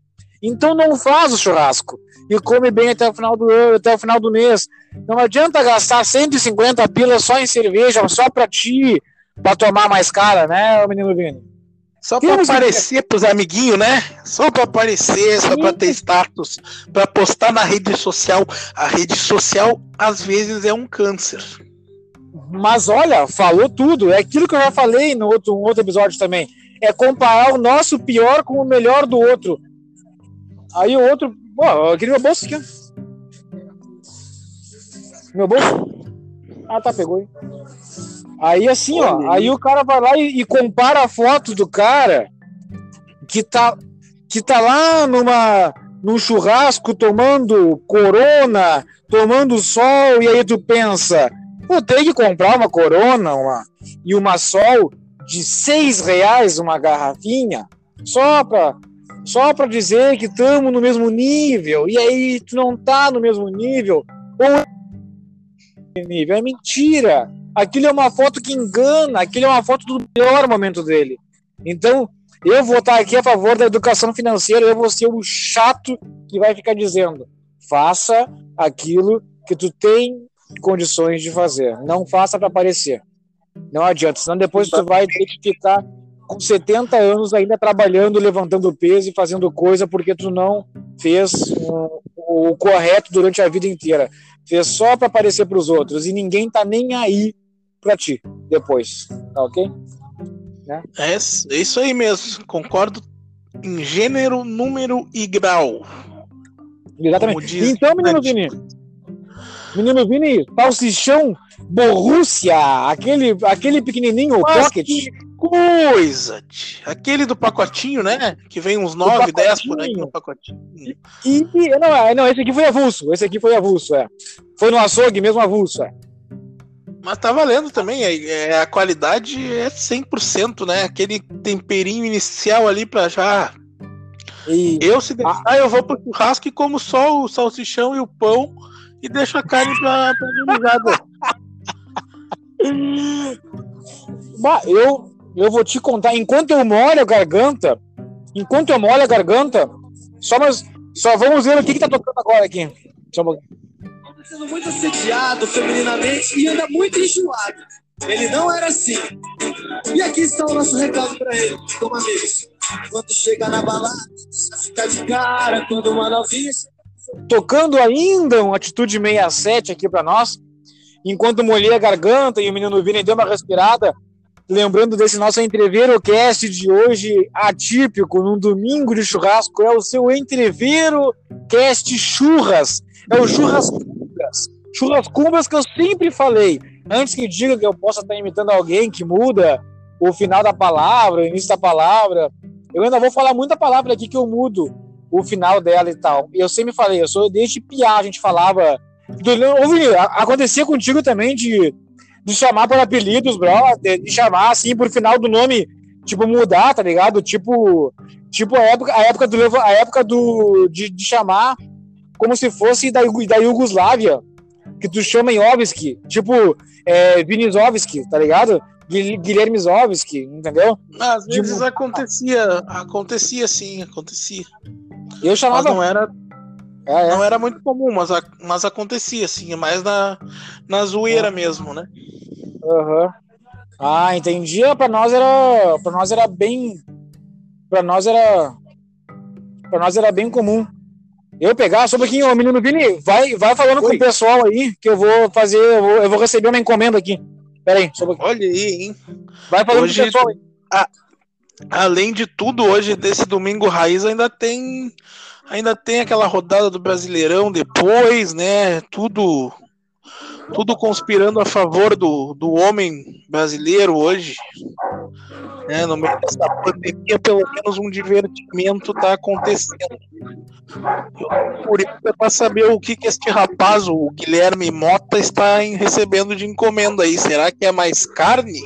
Então não faz o churrasco e come bem até o final do até o final do mês. Não adianta gastar 150 pilas só em cerveja, só pra ti, pra tomar mais cara, né, menino Vini? Só que- aparecer pros amiguinhos, né? Só pra aparecer, só pra ter status, pra postar na rede social. A rede social, às vezes, é um câncer. Mas olha, falou tudo. É aquilo que eu já falei no outro, um outro episódio também. É comparar o nosso pior com o melhor do outro. Aí o outro. Pô, eu queria meu bolso aqui. ó. Meu bolso. Ah, tá, pegou. hein? Aí assim, ó. Olha Aí o cara vai lá e, e compara a foto do cara que tá, que tá lá numa, num churrasco tomando corona, tomando sol, e aí tu pensa, pô, tem que comprar uma corona uma, e uma sol de seis reais uma garrafinha, só pra, só pra dizer que estamos no mesmo nível, e aí tu não tá no mesmo nível, ou nível, é mentira. Aquilo é uma foto que engana, aquilo é uma foto do pior momento dele. Então, eu vou estar aqui a favor da educação financeira, eu vou ser o chato que vai ficar dizendo: faça aquilo que tu tem condições de fazer, não faça para aparecer. Não adianta, senão depois tu vai ter que ficar com 70 anos ainda trabalhando, levantando peso e fazendo coisa porque tu não fez o, o correto durante a vida inteira. Fez só para aparecer para os outros e ninguém tá nem aí para ti depois, tá ok? É isso- é isso aí mesmo. Concordo em gênero, número e grau. Exatamente. Então, menino Vini, menino Vini, salsichão Borrússia, aquele, aquele pequenininho, Mas pocket, que coisa! tch. Aquele do pacotinho, né? Que vem uns 9, 10 por aí no pacotinho. e, e- não, é, não, esse aqui foi avulso, esse aqui foi avulso, é. Foi no açougue mesmo avulso, é. Mas tá valendo também. é- é- a qualidade é 100%, né? Aquele temperinho inicial ali pra já. E, Eu, se deixar, eu vou pro churrasco e como só o salsichão e o pão e deixo a carne pra, pra. Bah, eu, eu vou te contar, enquanto eu molho a garganta, enquanto eu molho a garganta, só, mas, só vamos ver o que, que tá tocando agora aqui. Só um sendo muito assediado femininamente e anda muito enjoado. Ele não era assim. E aqui está o nosso recado pra ele, como amigos. Quando chega na balada, fica de cara quando uma novinha tocando ainda uma atitude 67 aqui para nós, enquanto molhei a garganta e o menino Vini deu uma respirada, lembrando desse nosso entreveiro cast de hoje, atípico, num domingo de churrasco, é o seu entreveiro cast churras, é o churras cumbras, churras cumbras que eu sempre falei, antes que diga que eu possa estar imitando alguém que muda o final da palavra, o início da palavra, eu ainda vou falar muita palavra aqui que eu mudo, o final dela e tal. E eu sempre falei, eu sou desde piar, a gente falava. Ouvi, acontecia contigo também de, de chamar por apelidos, bro, de, de, chamar assim por final do nome, tipo, mudar, tá ligado? Tipo, tipo a época, a época do a época do de, de chamar como se fosse da, da Iugoslávia, que tu chama em Ovski, tipo, é, Vinizovski, tá ligado? Guilherme Zovski, entendeu? Às vezes de... acontecia, acontecia sim, acontecia. Eu chamava. Mas não era. É, é. Não era muito comum, mas, mas acontecia, assim, é mais na, na zoeira mesmo, né? Uhum. Ah, entendi. Para nós era. para nós era bem. para nós era. para nós era bem comum. Eu pegar, só um pouquinho, menino Vini, vai, vai falando Oi. com o pessoal aí, que eu vou fazer, eu vou, eu vou receber uma encomenda aqui. Pera aí, pouquinho. Olha aí, hein? Vai falando Hoje, com o pessoal aí. Além de tudo, hoje, desse domingo raiz, ainda tem ainda tem aquela rodada do Brasileirão depois, né? Tudo tudo conspirando a favor do, do homem brasileiro hoje. É, no meio dessa pandemia, pelo menos um divertimento está acontecendo. Por isso é para saber o que, que este rapaz, o Guilherme Mota, está recebendo de encomenda aí. Será que é mais carne?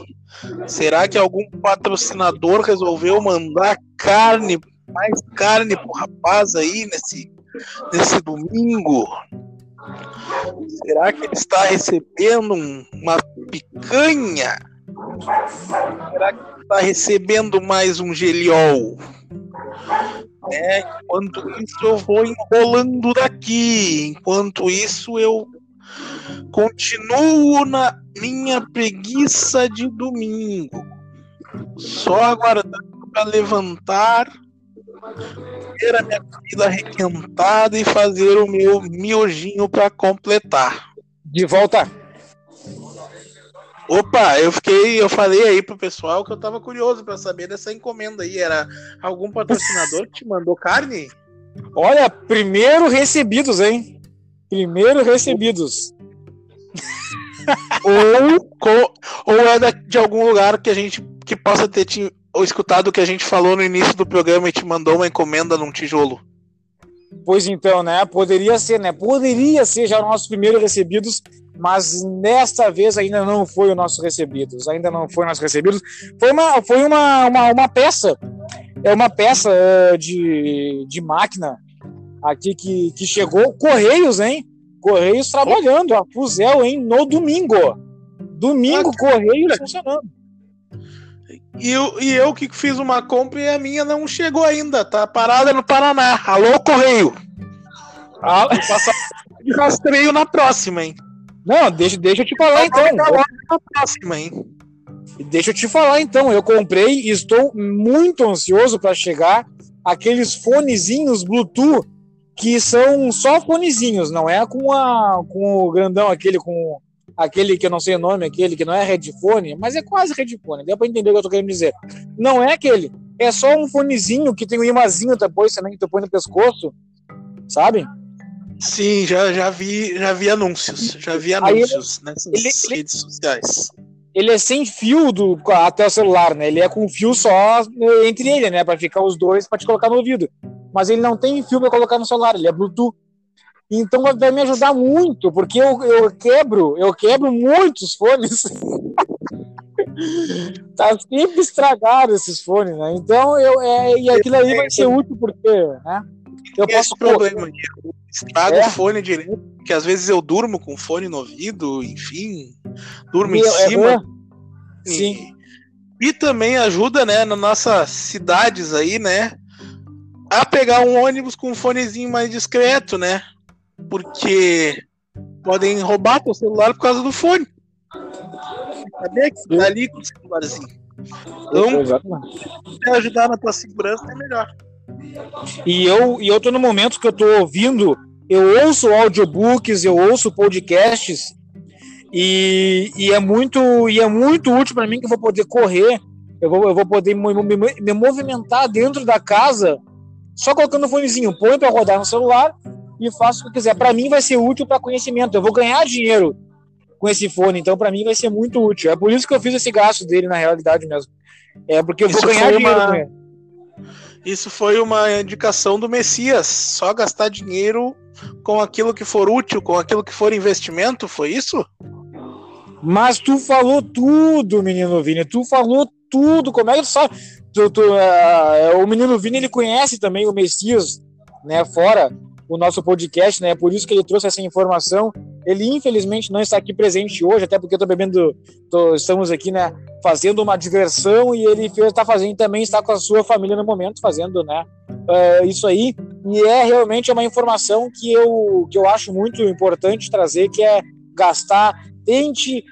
Será que algum patrocinador resolveu mandar carne, mais carne pro rapaz aí nesse, nesse domingo? Será que ele está recebendo um, uma picanha? Será que ele está recebendo mais um geliol? É, enquanto isso eu vou enrolando daqui. Enquanto isso eu continuo na minha preguiça de domingo. Só aguardando para levantar, ter a minha comida requentada e fazer o meu miojinho para completar. De volta. Opa, eu fiquei, eu falei aí pro pessoal que eu tava curioso para saber dessa encomenda aí. Era algum patrocinador que te mandou carne? Olha, primeiro recebidos, hein? Primeiro recebidos ou, ou é de algum lugar que a gente que possa ter te, ou escutado o que a gente falou no início do programa e te mandou uma encomenda num tijolo. Pois então, né? Poderia ser, né? Poderia ser já nossos primeiros recebidos, mas nesta vez ainda não foi o nosso recebidos. Ainda não foi o nosso recebidos. Foi uma, foi uma, uma, uma peça. É uma peça uh, de, de máquina aqui que, que chegou. Correios, hein? Correios trabalhando, a Fuzel, hein? No domingo. Domingo, ah, Correios funcionando. E eu, e eu que fiz uma compra e a minha não chegou ainda, tá parada no Paraná. Alô, Correio! Ah, passar de rastreio na próxima, hein? Não, deixa, deixa eu te falar então. Na próxima, hein? Deixa eu te falar então. Eu comprei e estou muito ansioso para chegar aqueles fonezinhos Bluetooth que são só fonezinhos, não é com, a, com o grandão, aquele com aquele que eu não sei o nome, aquele que não é headphone, mas é quase headphone, deu para entender o que eu tô querendo dizer. Não é aquele, é só um fonezinho que tem um imazinho depois também que tu põe no pescoço, sabe? Sim, já, já vi, já vi anúncios, já vi anúncios ele, nessas ele, redes sociais. Ele é sem fio do, até o celular, né? Ele é com fio só entre ele, né? Para ficar os dois para te colocar no ouvido mas ele não tem fio para colocar no celular, ele é Bluetooth. Então vai me ajudar muito, porque eu, eu quebro, eu quebro muitos fones. tá sempre estragado esses fones, né? Então eu é, e aquilo aí vai ser útil porque, né? Eu Esse posso problema, eu estrago é. o fone direto, que às vezes eu durmo com fone no ouvido, enfim. durma em E- é, cima. é, E- Sim. E também ajuda, né, nas nossas cidades aí, né, a pegar um ônibus com um fonezinho mais discreto, né? Porque podem roubar teu celular por causa do fone. Saber que você tá ali com o celularzinho. Então, Exatamente. se ajudar na tua segurança é melhor. E eu, e eu tô no momento que eu tô ouvindo, eu ouço audiobooks, eu ouço podcasts, e, e, é, muito, e é muito útil para mim que eu vou poder correr, eu vou, eu vou poder me, me- me movimentar dentro da casa, só colocando o fonezinho, põe para rodar no celular e faço o que eu quiser. Para mim vai ser útil para conhecimento, eu vou ganhar dinheiro com esse fone, então para mim vai ser muito útil. É por isso que eu fiz esse gasto dele na realidade mesmo. É porque eu vou Isso ganhar foi dinheiro uma- com ele. Isso foi uma indicação do Messias. Só gastar dinheiro com aquilo que for útil, com aquilo que for investimento, foi isso? Mas tu falou tudo, menino Vini. Tu falou tudo. Como é que tu sabe? Tu, tu, é, o menino Vini ele conhece também o Messias, né? Fora o nosso podcast, né? Por isso que ele trouxe essa informação. Ele infelizmente não está aqui presente hoje, até porque eu tô bebendo, tô- estamos aqui, né? Fazendo uma diversão e ele está fazendo também está com a sua família no momento fazendo, né? é, isso aí. E é realmente uma informação que eu que eu acho muito importante trazer, que é gastar tente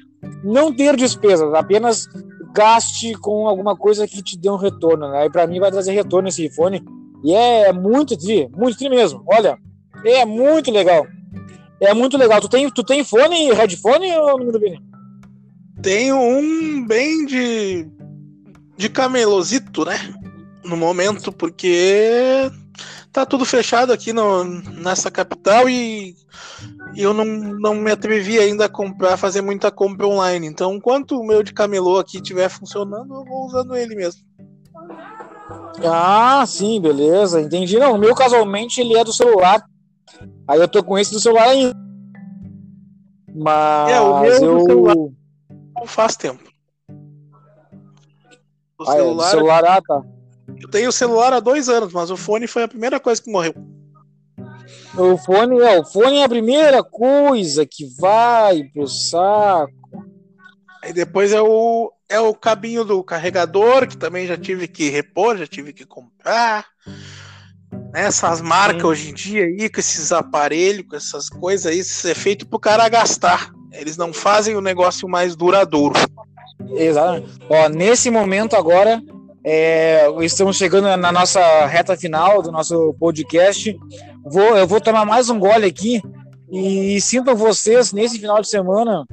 não ter despesas, apenas gaste com alguma coisa que te dê um retorno, né? E para mim vai trazer retorno esse iPhone. E é muito tri, muito tri mesmo. Olha, é muito legal. É muito legal. Tu tem, tu tem fone, headphone ou Vini? Tenho um bem de. de camelosito, né? No momento, porque tá tudo fechado aqui no, nessa capital e, e eu não, não me atrevi ainda a comprar, fazer muita compra online. Então, enquanto o meu de camelô aqui estiver funcionando, eu vou usando ele mesmo. Ah, sim, beleza, entendi. Não, o meu casualmente ele é do celular. Aí eu tô com esse do celular ainda. Mas É, o meu é eu. celular. Não faz tempo. O Ah, é, celular, celular, ah, tá. Eu tenho o celular há dois anos, mas o fone foi a primeira coisa que morreu. O fone, é, o fone é a primeira coisa que vai pro saco. Aí depois é o, é o cabinho do carregador, que também já tive que repor, já tive que comprar. Né, Essas marcas Sim. hoje em dia aí, com esses aparelhos, com essas coisas aí, isso é feito pro cara gastar. Eles não fazem o negócio mais duradouro. Exatamente. Ó, nesse momento agora, é, estamos chegando na nossa reta final do nosso podcast. Vou, eu vou tomar mais um gole aqui e sinto vocês nesse final de semana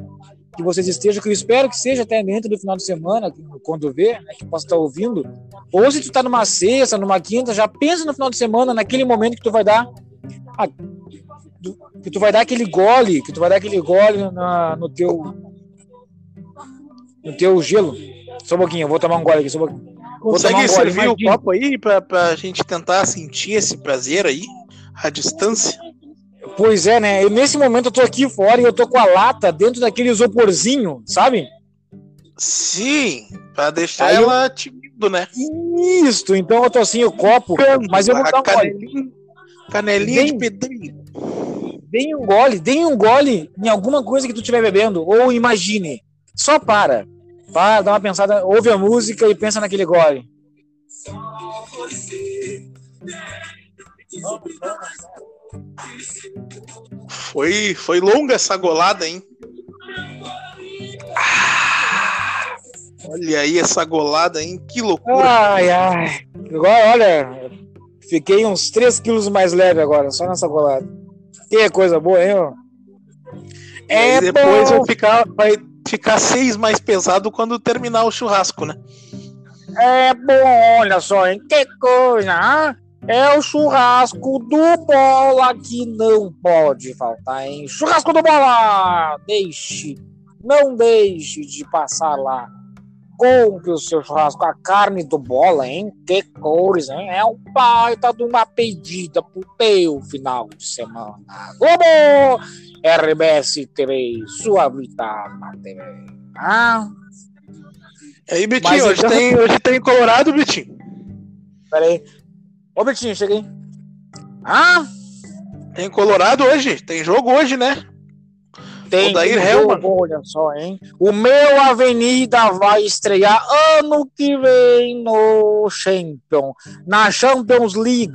que vocês estejam, que eu espero que seja até dentro do final de semana, quando vê, né, que possa estar ouvindo. Ou se tu tá numa sexta, numa quinta, já pensa no final de semana, naquele momento que tu vai dar a- que tu vai dar aquele gole, que tu vai dar aquele gole na- no teu no teu gelo. Só um pouquinho, eu vou tomar um gole aqui, só um pouquinho. Consegue um servir o copo aí pra, pra gente tentar sentir esse prazer aí, à distância? Pois é, né? Eu, nesse momento eu tô aqui fora e eu tô com a lata dentro daquele isoporzinho, sabe? Sim, pra deixar Aí eu- ela tímido, né? Isso, então eu tô assim, o copo, mas eu vou A dar um gole. canelinha, canelinha de Bem- pedrinho. Dê um gole, dê um gole em alguma coisa que tu estiver bebendo, ou imagine. Só para. Para, dá uma pensada, ouve a música e pensa naquele gole. Foi, foi longa essa golada, hein? Ah, olha aí essa golada, hein? Que loucura. Ai, ai. Agora, olha, fiquei uns 3 quilos mais leve agora, só nessa golada. Que coisa boa, hein? ó? E É depois bom. vai ficar, vai ficar seis mais pesado quando terminar o churrasco, né? É bom, olha só, hein? Que coisa, ah? É o churrasco do Bola que não pode faltar, hein? Churrasco do Bola! Deixe, não deixe de passar lá. Compre o seu churrasco, a carne do Bola, hein? Que coisa, hein? É um baita de uma pedida pro teu final de semana. Globo! RBS TV, sua vida na TV. Ah, E aí, Mas Betinho, hoje, então- tem, hoje tem Colorado, Betinho. peraí. Ô, Betinho, chega aí. Ah, Tem Colorado hoje, tem jogo hoje, né? tem. Odair tem jogo, Olha só, hein? O meu Avenida vai estrear ano que vem no Champions, na Champions League.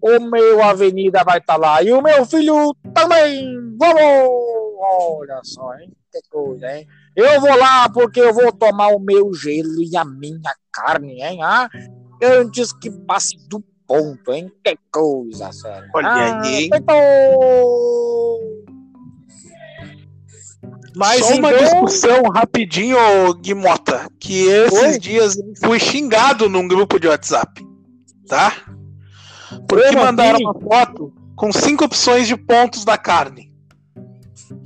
O meu Avenida vai estar lá. E o meu filho também. Vamos! Olha só, hein? Que coisa, hein? Eu vou lá porque eu vou tomar o meu gelo e a minha carne, hein? Ah, antes que passe do ponto, hein? Que coisa, sério. Olha Ah, aí, hein? feito! Mas Só uma então, discussão rapidinho, Guimota, que esses Oi? dias eu fui xingado num grupo de WhatsApp, tá? Porque Como mandaram assim? uma foto com cinco opções de pontos da carne.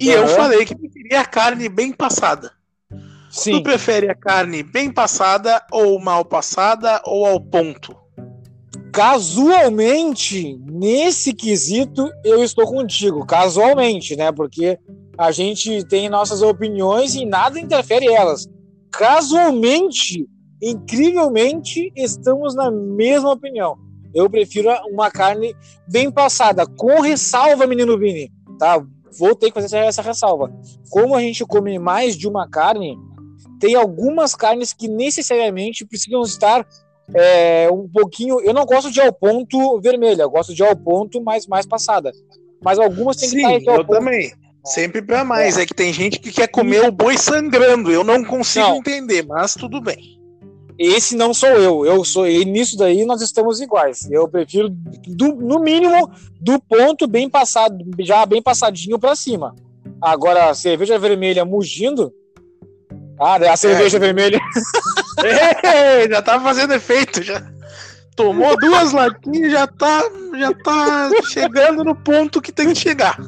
E eu Aham. falei que preferia a carne bem passada. Sim, Tu prefere a carne bem passada ou mal passada ou ao ponto? casualmente, nesse quesito, eu estou contigo. Casualmente, né? Porque a gente tem nossas opiniões e nada interfere elas. Casualmente, incrivelmente, estamos na mesma opinião. Eu prefiro uma carne bem passada, com ressalva, menino Vini, tá? Vou ter que fazer essa, essa ressalva. Como a gente come mais de uma carne, tem algumas carnes que necessariamente precisam estar é, um pouquinho. Eu não gosto de ao ponto vermelha, eu gosto de ao ponto mais, mais passada. Mas algumas tem que Sim, estar eu ponto. também. Sempre pra mais. É que tem gente que quer comer o boi sangrando. Eu não consigo Não. entender, mas tudo bem. Esse não sou eu. Eu sou e nisso daí nós estamos iguais. Eu prefiro do- no mínimo do ponto bem passado, já bem passadinho pra cima. Agora a cerveja vermelha mugindo, ah, a cerveja vermelha. É, já tá fazendo efeito, já. Tomou duas latinhas já tá, já tá chegando no ponto que tem que chegar.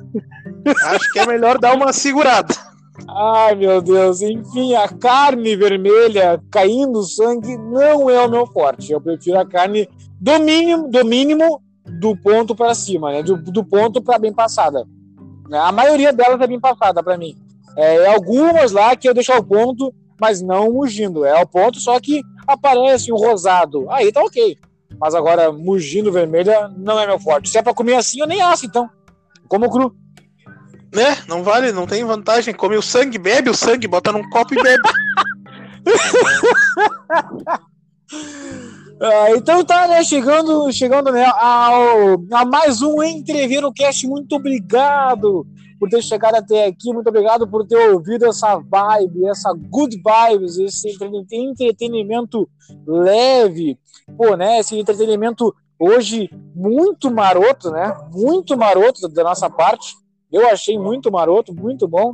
Acho que é melhor dar uma segurada. Ai, meu Deus. Enfim, a carne vermelha caindo sangue não é o meu forte. Eu prefiro a carne do mínimo do, mínimo do ponto para cima, né? Do, do ponto para bem passada. A maioria delas é bem passada para mim. É, algumas lá que eu deixo ao ponto, mas não mugindo. É ao ponto, só que aparece um rosado. Aí tá ok. Mas agora, mugindo vermelha não é meu forte. Se é para comer assim, eu nem asso, então. Como cru. Né? Não vale, não tem vantagem. Come o sangue, bebe o sangue, bota num copo e bebe. Ah, então tá, né? Chegando, chegando né, ao, a mais um Entrever no Cast. Muito obrigado por ter chegado até aqui. Muito obrigado por ter ouvido essa vibe, essa good vibes, esse entreten- entretenimento leve. Pô, né? Esse entretenimento hoje muito maroto, né? Muito maroto da nossa parte. Eu achei muito maroto, muito bom.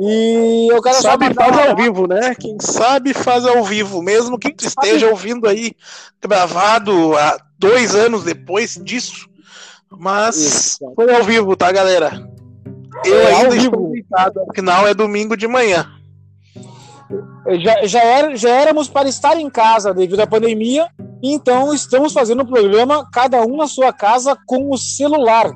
E eu quero só sabe mandar faz ao vivo, né? Quem sabe faz ao vivo, mesmo que esteja ouvindo aí gravado há dois anos depois disso. Mas Isso. foi ao vivo, tá, galera? Eu É, ainda estou deitado, afinal é domingo de manhã. já, já, era, já éramos para estar em casa devido à pandemia, então estamos fazendo o programa, cada um na sua casa, com o celular.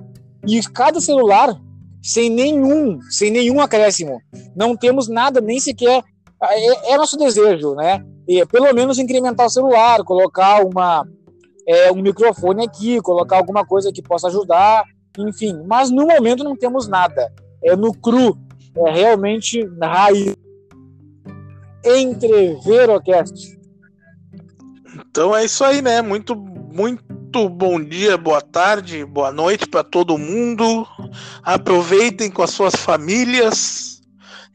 E cada celular sem nenhum, sem nenhum acréscimo. Não temos nada, nem sequer. É, é nosso desejo, né? E, pelo menos incrementar o celular, colocar uma, é, um microfone aqui, colocar alguma coisa que possa ajudar, enfim. Mas no momento não temos nada. É no cru, é realmente raiz. Entreverocast. Então é isso aí, né? Muito, muito bom dia, boa tarde, boa noite para todo mundo. Aproveitem com as suas famílias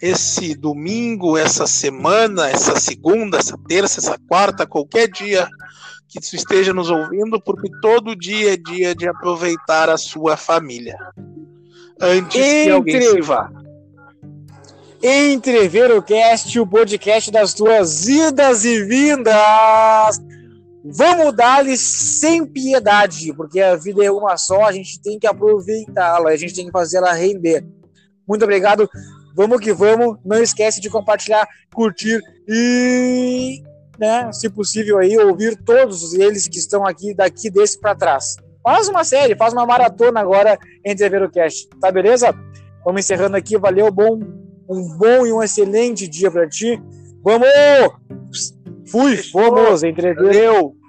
esse domingo, essa semana, essa segunda, essa terça, essa quarta, qualquer dia que esteja nos ouvindo, porque todo dia é dia de aproveitar a sua família. Antes que alguém Entre- se vá. Entreverocast, o podcast das tuas idas e vindas. Vamos dar-lhe sem piedade, porque a vida é uma só, a gente tem que aproveitá-la, a gente tem que fazer ela render. Muito obrigado, vamos que vamos. Não esquece de compartilhar, curtir e, né, se possível aí, ouvir todos eles que estão aqui, daqui desse para trás. Faz uma série, faz uma maratona agora entre Verocast, tá beleza? Vamos encerrando aqui, valeu, bom, um bom e um excelente dia para ti. Vamos! Fui, fomos, entrever. Valeu!